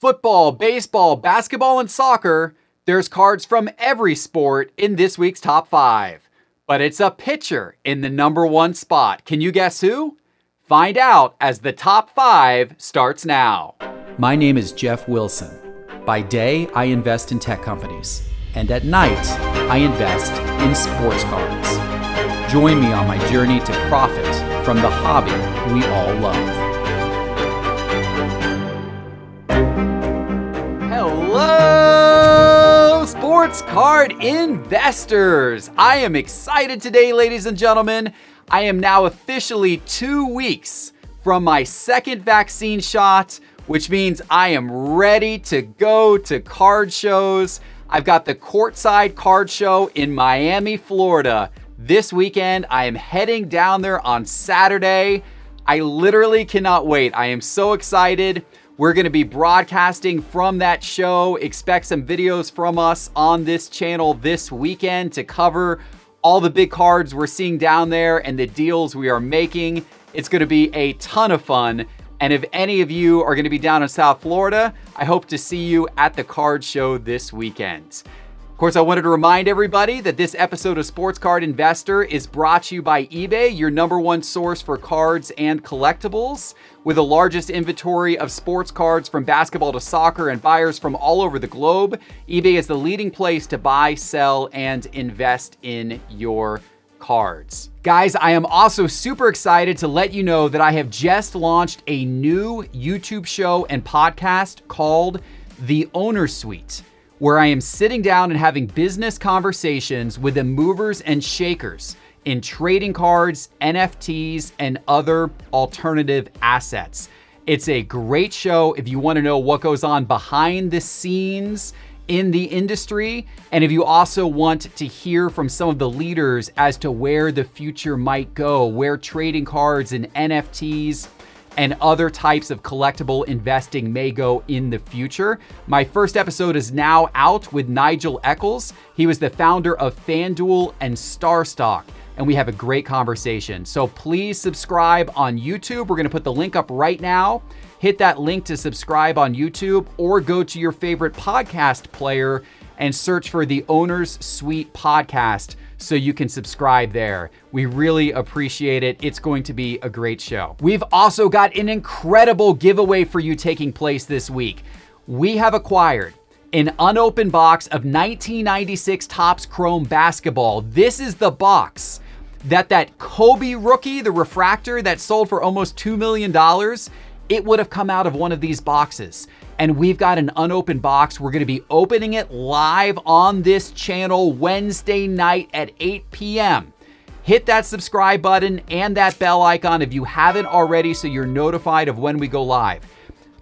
Football, baseball, basketball, and soccer, there's cards from every sport in this week's top five. But it's a pitcher in the number one spot. Can you guess who? Find out as the top five starts now. My name is Jeff Wilson. By day, I invest in tech companies, and at night, I invest in sports cards. Join me on my journey to profit from the hobby we all love. Hello, sports card investors. I am excited today, ladies and gentlemen. I am now officially two weeks from my second vaccine shot, which means I am ready to go to card shows. I've got the courtside card show in Miami, Florida. This weekend, I am heading down there on Saturday. I literally cannot wait. I am so excited. We're to be broadcasting from that show. Expect some videos from us on this channel this weekend to cover all the big cards we're seeing down there and the deals we are making. It's to be a ton of fun. And if any of you are to be down in South Florida, I hope to see you at the card show this weekend course, I wanted to remind everybody that this episode of Sports Card Investor is brought to you by eBay, your number one source for cards and collectibles. With the largest inventory of sports cards from basketball to soccer and buyers from all over the globe, eBay is the leading place to buy, sell, and invest in your cards. Guys, I am also super excited to let you know that I have just launched a new YouTube show and podcast called The Owner Suite where I am sitting down and having business conversations with the movers and shakers in trading cards, NFTs, and other alternative assets. It's a great show if you want to know what goes on behind the scenes in the industry. And if you also want to hear from some of the leaders as to where the future might go, where trading cards and NFTs and other types of collectible investing may go in the future. My first episode is now out with Nigel Eccles. He was the founder of FanDuel and StarStock and we have a great conversation. So please subscribe on YouTube. We're going to put the link up right now. Hit that link to subscribe on YouTube or go to your favorite podcast player and search for the Owner's Suite podcast so you can subscribe there. We really appreciate it. It's going to be a great show. We've also got an incredible giveaway for you taking place this week. We have acquired an unopened box of 1996 Topps Chrome basketball. This is the box that that Kobe rookie, the refractor that sold for almost $2 million, it would have come out of one of these boxes and we've got an unopened box. We're going to be opening it live on this channel Wednesday night at 8 p.m. Hit that subscribe button and that bell icon if you haven't already so you're notified of when we go live.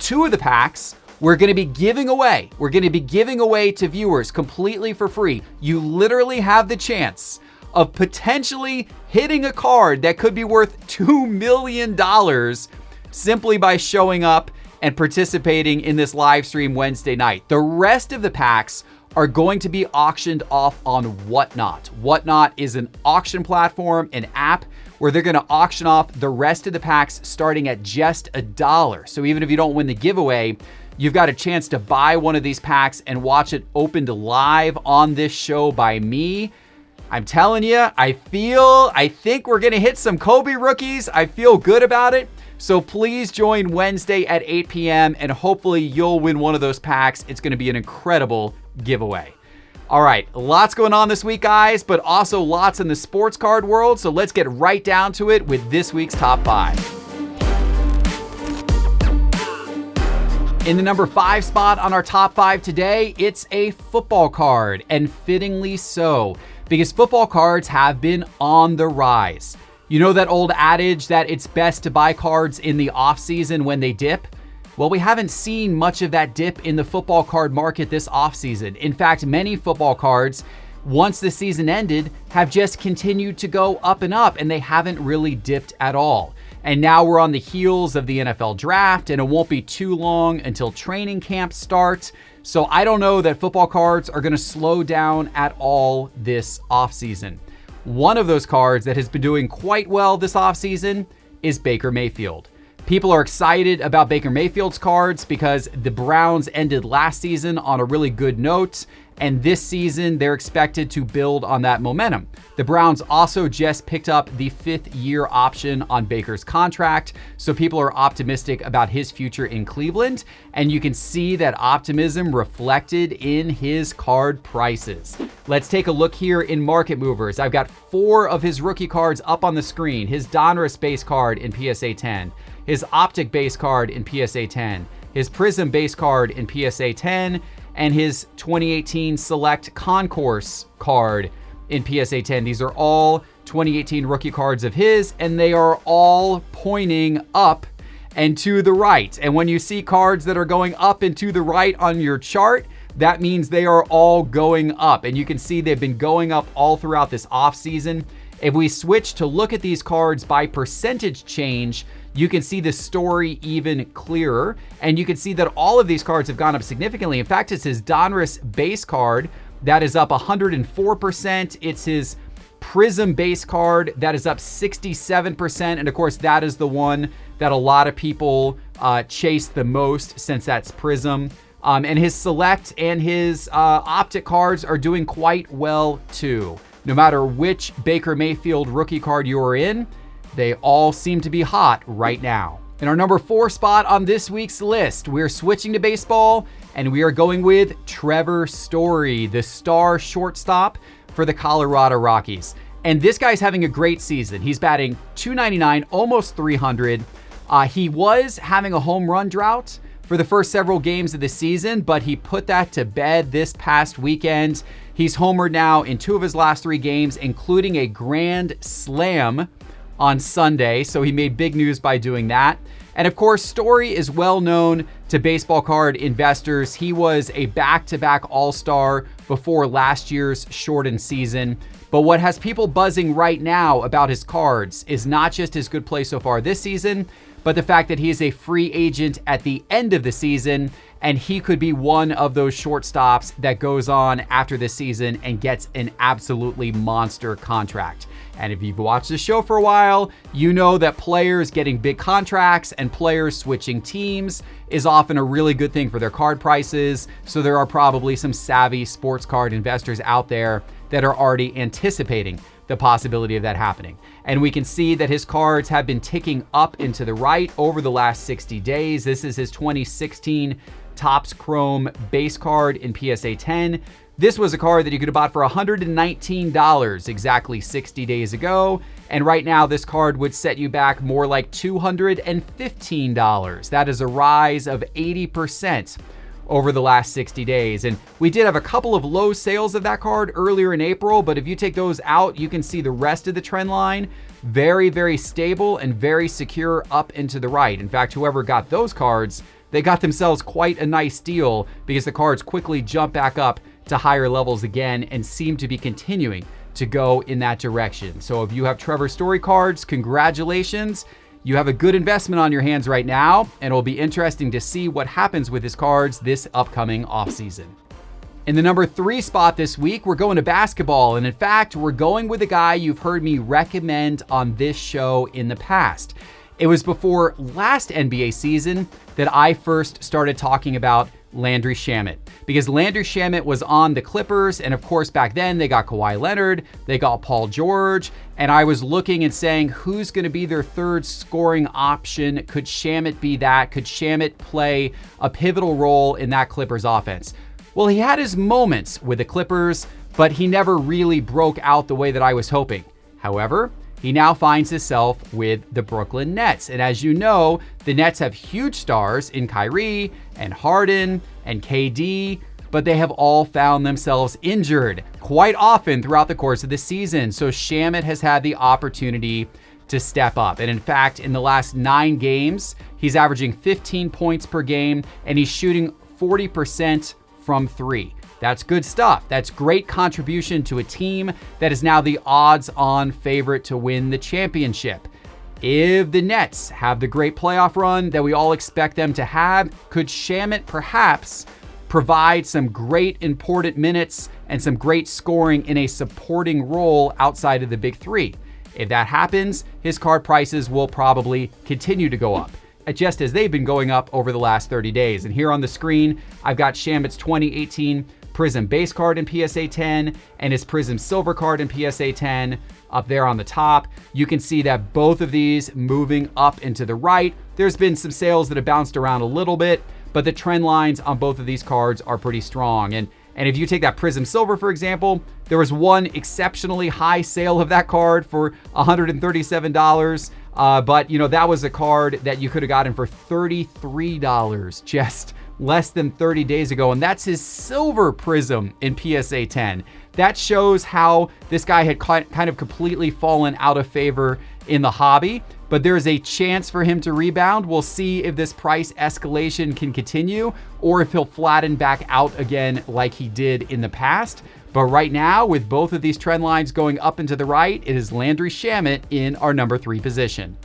Two of the packs we're going to be giving away. We're going to be giving away to viewers completely for free. You literally have the chance of potentially hitting a card that could be worth $2 million simply by showing up and participating in this live stream Wednesday night. The rest of the packs are going to be auctioned off on Whatnot. Whatnot is an auction platform, an app where they're going to auction off the rest of the packs starting at just a dollar. So even if you don't win the giveaway, you've got a chance to buy one of these packs and watch it opened live on this show by me. I'm telling you, I feel, I think we're going to hit some Kobe rookies. I feel good about it. So please join Wednesday at 8 p.m. and hopefully you'll win one of those packs. It's going to be an incredible giveaway. All right, lots going on this week, guys, but also lots in the sports card world. So let's get right down to it with this week's top five. In the number five spot on our top five today, it's a football card, and fittingly so, because football cards have been on the rise. You know that old adage that it's best to buy cards in the offseason when they dip? Well, we haven't seen much of that dip in the football card market this offseason. In fact, many football cards, once the season ended, have just continued to go up and up, and they haven't really dipped at all. And now we're on the heels of the NFL draft, and it won't be too long until training camp starts. So I don't know that football cards are going to slow down at all this offseason. One of those cards that has been doing quite well this offseason is Baker Mayfield. People are excited about Baker Mayfield's cards because the Browns ended last season on a really good note, and this season they're expected to build on that momentum. The Browns also just picked up the fifth year option on Baker's contract, so people are optimistic about his future in Cleveland, and you can see that optimism reflected in his card prices. Let's take a look here in Market Movers. I've got four of his rookie cards up on the screen his Donruss base card in PSA 10 his Optic base card in PSA 10, his Prism base card in PSA 10, and his 2018 Select Concourse card in PSA 10. These are all 2018 rookie cards of his, and they are all pointing up and to the right. And when you see cards that are going up and to the right on your chart, that means they are all going up. And you can see they've been going up all throughout this off season. If we switch to look at these cards by percentage change, you can see the story even clearer. And you can see that all of these cards have gone up significantly. In fact, it's his Donruss base card that is up 104%. It's his Prism base card that is up 67%. And of course, that is the one that a lot of people uh, chase the most since that's Prism. Um, and his Select and his uh, Optic cards are doing quite well too. No matter which Baker Mayfield rookie card you are in, they all seem to be hot right now. In our number four spot on this week's list, we're switching to baseball and we are going with Trevor Story, the star shortstop for the Colorado Rockies. And this guy's having a great season. He's batting 299, almost 300. Uh, he was having a home run drought for the first several games of the season, but he put that to bed this past weekend. He's homered now in two of his last three games, including a grand slam on Sunday, so he made big news by doing that. And of course, Story is well known to baseball card investors. He was a back to back All Star before last year's shortened season. But what has people buzzing right now about his cards is not just his good play so far this season, but the fact that he is a free agent at the end of the season and he could be one of those shortstops that goes on after this season and gets an absolutely monster contract. And if you've watched the show for a while, you know that players getting big contracts and players switching teams is often a really good thing for their card prices. So there are probably some savvy sports card investors out there that are already anticipating the possibility of that happening. And we can see that his cards have been ticking up into the right over the last 60 days. This is his 2016 Topps Chrome base card in PSA 10. This was a card that you could have bought for $119 exactly 60 days ago. And right now, this card would set you back more like $215. That is a rise of 80% over the last 60 days. And we did have a couple of low sales of that card earlier in April, but if you take those out, you can see the rest of the trend line very, very stable and very secure up into the right. In fact, whoever got those cards, they got themselves quite a nice deal because the cards quickly jump back up to higher levels again and seem to be continuing to go in that direction. So if you have Trevor Story cards, congratulations. You have a good investment on your hands right now, and it'll be interesting to see what happens with his cards this upcoming offseason. In the number three spot this week, we're going to basketball. And in fact, we're going with a guy you've heard me recommend on this show in the past. It was before last NBA season that I first started talking about Landry Shamet because Landry Shamet was on the Clippers. And of course, back then they got Kawhi Leonard, they got Paul George. And I was looking and saying, who's going to be their third scoring option? Could Shamet be that? Could Shamet play a pivotal role in that Clippers offense? Well, he had his moments with the Clippers, but he never really broke out the way that I was hoping. However, he now finds himself with the Brooklyn Nets. And as you know, the Nets have huge stars in Kyrie and Harden and KD, but they have all found themselves injured quite often throughout the course of the season. So Shamet has had the opportunity to step up. And in fact, in the last nine games, he's averaging 15 points per game and he's shooting 40% from three. That's good stuff. That's great contribution to a team that is now the odds on favorite to win the championship. If the Nets have the great playoff run that we all expect them to have, could Shamet perhaps provide some great important minutes and some great scoring in a supporting role outside of the big three? If that happens, his card prices will probably continue to go up. just as they've been going up over the last 30 days. And here on the screen, I've got Shamet's 2018 Prism base card in PSA 10 and his Prism silver card in PSA 10 up there on the top. You can see that both of these moving up into the right. There's been some sales that have bounced around a little bit, but the trend lines on both of these cards are pretty strong. And and if you take that Prism Silver, for example, there was one exceptionally high sale of that card for $137. Uh, but, you know, that was a card that you could have gotten for $33 just less than 30 days ago. And that's his Silver Prism in PSA 10. That shows how this guy had kind of completely fallen out of favor in the hobby, but there's a chance for him to rebound. We'll see if this price escalation can continue or if he'll flatten back out again like he did in the past. But right now, with both of these trend lines going up and to the right, it is Landry Shamet in our number three position.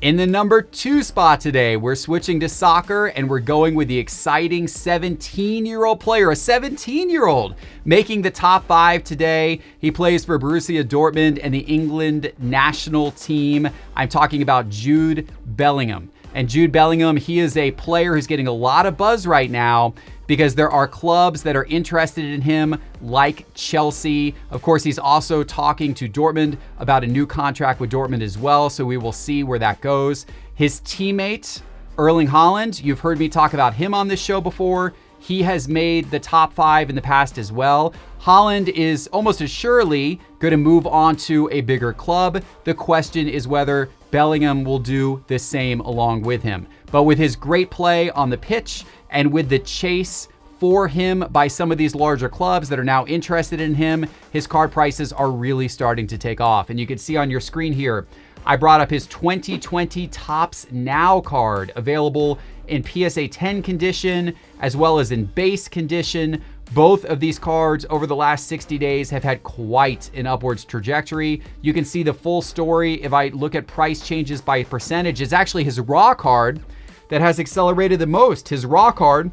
In the number two spot today, we're switching to soccer and we're going with the exciting 17 year old player, a 17 year old making the top five today. He plays for Borussia Dortmund and the England national team. I'm talking about Jude Bellingham. And Jude Bellingham, he is a player who's getting a lot of buzz right now because there are clubs that are interested in him, like Chelsea. Of course, he's also talking to Dortmund about a new contract with Dortmund as well, so we will see where that goes. His teammate, Erling Haaland, you've heard me talk about him on this show before. He has made the top five in the past as well. Haaland is almost assuredly going to move on to a bigger club. The question is whether Bellingham will do the same along with him. But with his great play on the pitch and with the chase for him by some of these larger clubs that are now interested in him, his card prices are really starting to take off. And you can see on your screen here, I brought up his 2020 Topps Now card available in PSA 10 condition as well as in base condition. Both of these cards over the last 60 days have had quite an upwards trajectory. You can see the full story if I look at price changes by percentage. It's actually his raw card that has accelerated the most. His raw card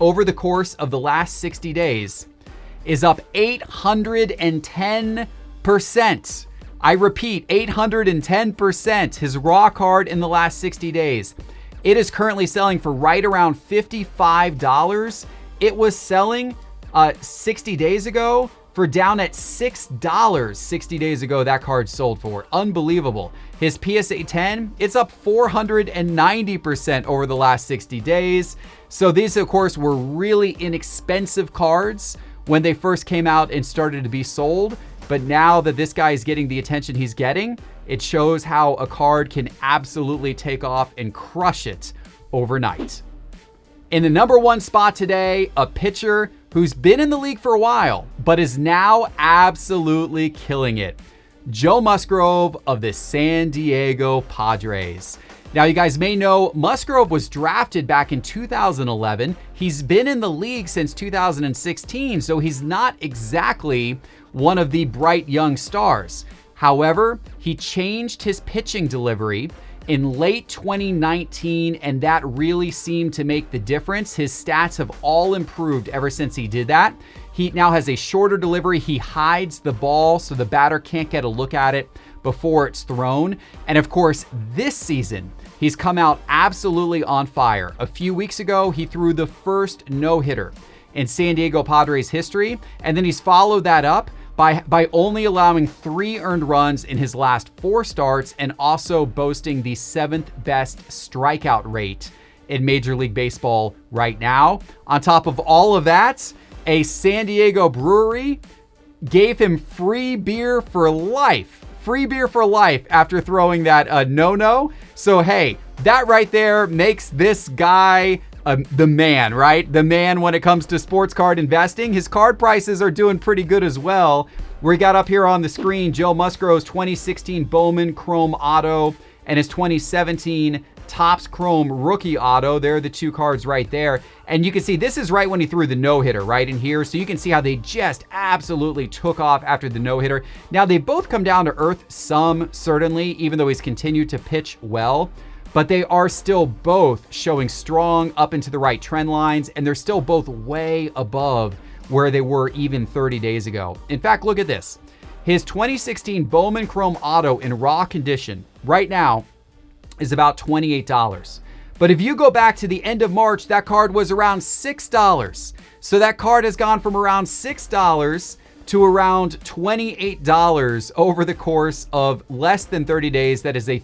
over the course of the last 60 days is up 810%. I repeat, 810%. His raw card in the last 60 days. It is currently selling for right around $55. It was selling uh, 60 days ago for down at $6 60 days ago that card sold for. Unbelievable. His PSA 10, it's up 490% over the last 60 days. So these of course were really inexpensive cards when they first came out and started to be sold, but now that this guy is getting the attention he's getting, it shows how a card can absolutely take off and crush it overnight. In the number 1 spot today, a pitcher who's been in the league for a while, but is now absolutely killing it. Joe Musgrove of the San Diego Padres. Now, you guys may know Musgrove was drafted back in 2011. He's been in the league since 2016, so he's not exactly one of the bright young stars. However, he changed his pitching delivery in late 2019, and that really seemed to make the difference. His stats have all improved ever since he did that. He now has a shorter delivery. He hides the ball so the batter can't get a look at it before it's thrown. And of course, this season, he's come out absolutely on fire. A few weeks ago, he threw the first no hitter in San Diego Padres history, and then he's followed that up by, by only allowing three earned runs in his last four starts and also boasting the seventh best strikeout rate in Major League Baseball right now. On top of all of that, a San Diego brewery gave him free beer for life. Free beer for life after throwing that uh, no no. So, hey, that right there makes this guy um, the man, right? The man when it comes to sports card investing. His card prices are doing pretty good as well. We got up here on the screen Joe Musgrove's 2016 Bowman Chrome Auto and his 2017 Topps Chrome Rookie Auto. They're the two cards right there. And you can see this is right when he threw the no hitter right in here. So you can see how they just absolutely took off after the no hitter. Now, they both come down to earth some, certainly, even though he's continued to pitch well but they are still both showing strong up into the right trend lines, and they're still both way above where they were even 30 days ago. In fact, look at this. His 2016 Bowman Chrome Auto in raw condition right now is about $28. But if you go back to the end of March, that card was around $6. So that card has gone from around $6 to around $28 over the course of less than 30 days. That is a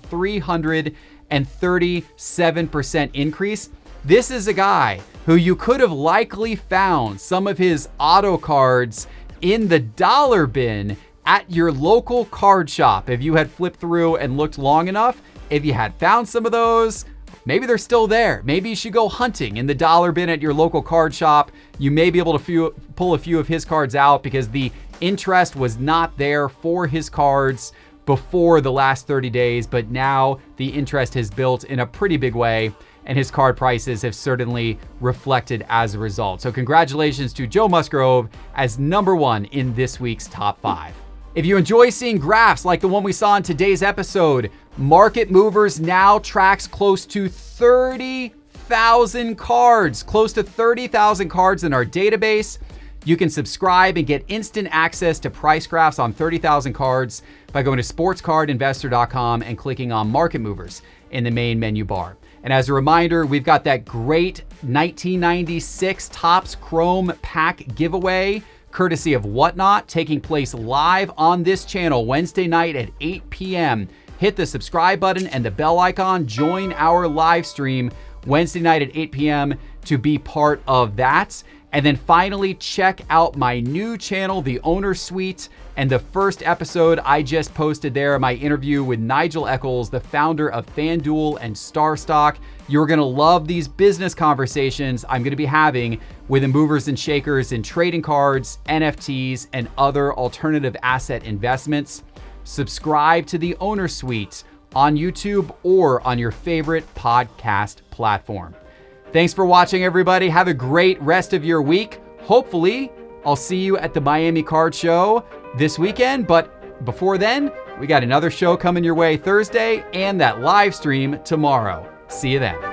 337% increase. This is a guy who you could have likely found some of his auto cards in the dollar bin at your local card shop if you had flipped through and looked long enough. If you had found some of those, maybe they're still there. Maybe you should go hunting in the dollar bin at your local card shop. You may be able to few, pull a few of his cards out because the interest was not there for his cards before the last 30 days, but now the interest has built in a pretty big way and his card prices have certainly reflected as a result. So, congratulations to Joe Musgrove as number one in this week's top five. If you enjoy seeing graphs like the one we saw in today's episode, Market Movers now tracks close to 30,000 cards, close to 30,000 cards in our database. You can subscribe and get instant access to price graphs on 30,000 cards by going to sportscardinvestor.com and clicking on Market Movers in the main menu bar. And as a reminder, we've got that great 1996 Topps Chrome Pack giveaway, courtesy of Whatnot, taking place live on this channel Wednesday night at 8 p.m. Hit the subscribe button and the bell icon. Join our live stream Wednesday night at 8 p.m. to be part of that. And then finally, check out my new channel, The Owner Suite. And the first episode I just posted there, my interview with Nigel Eccles, the founder of FanDuel and StarStock. You're gonna love these business conversations I'm gonna be having with the movers and shakers in trading cards, NFTs, and other alternative asset investments. Subscribe to The Owner Suite on YouTube or on your favorite podcast platform. Thanks for watching, everybody. Have a great rest of your week. Hopefully, I'll see you at the Miami Card Show this weekend. But before then, we got another show coming your way Thursday and that live stream tomorrow. See you then.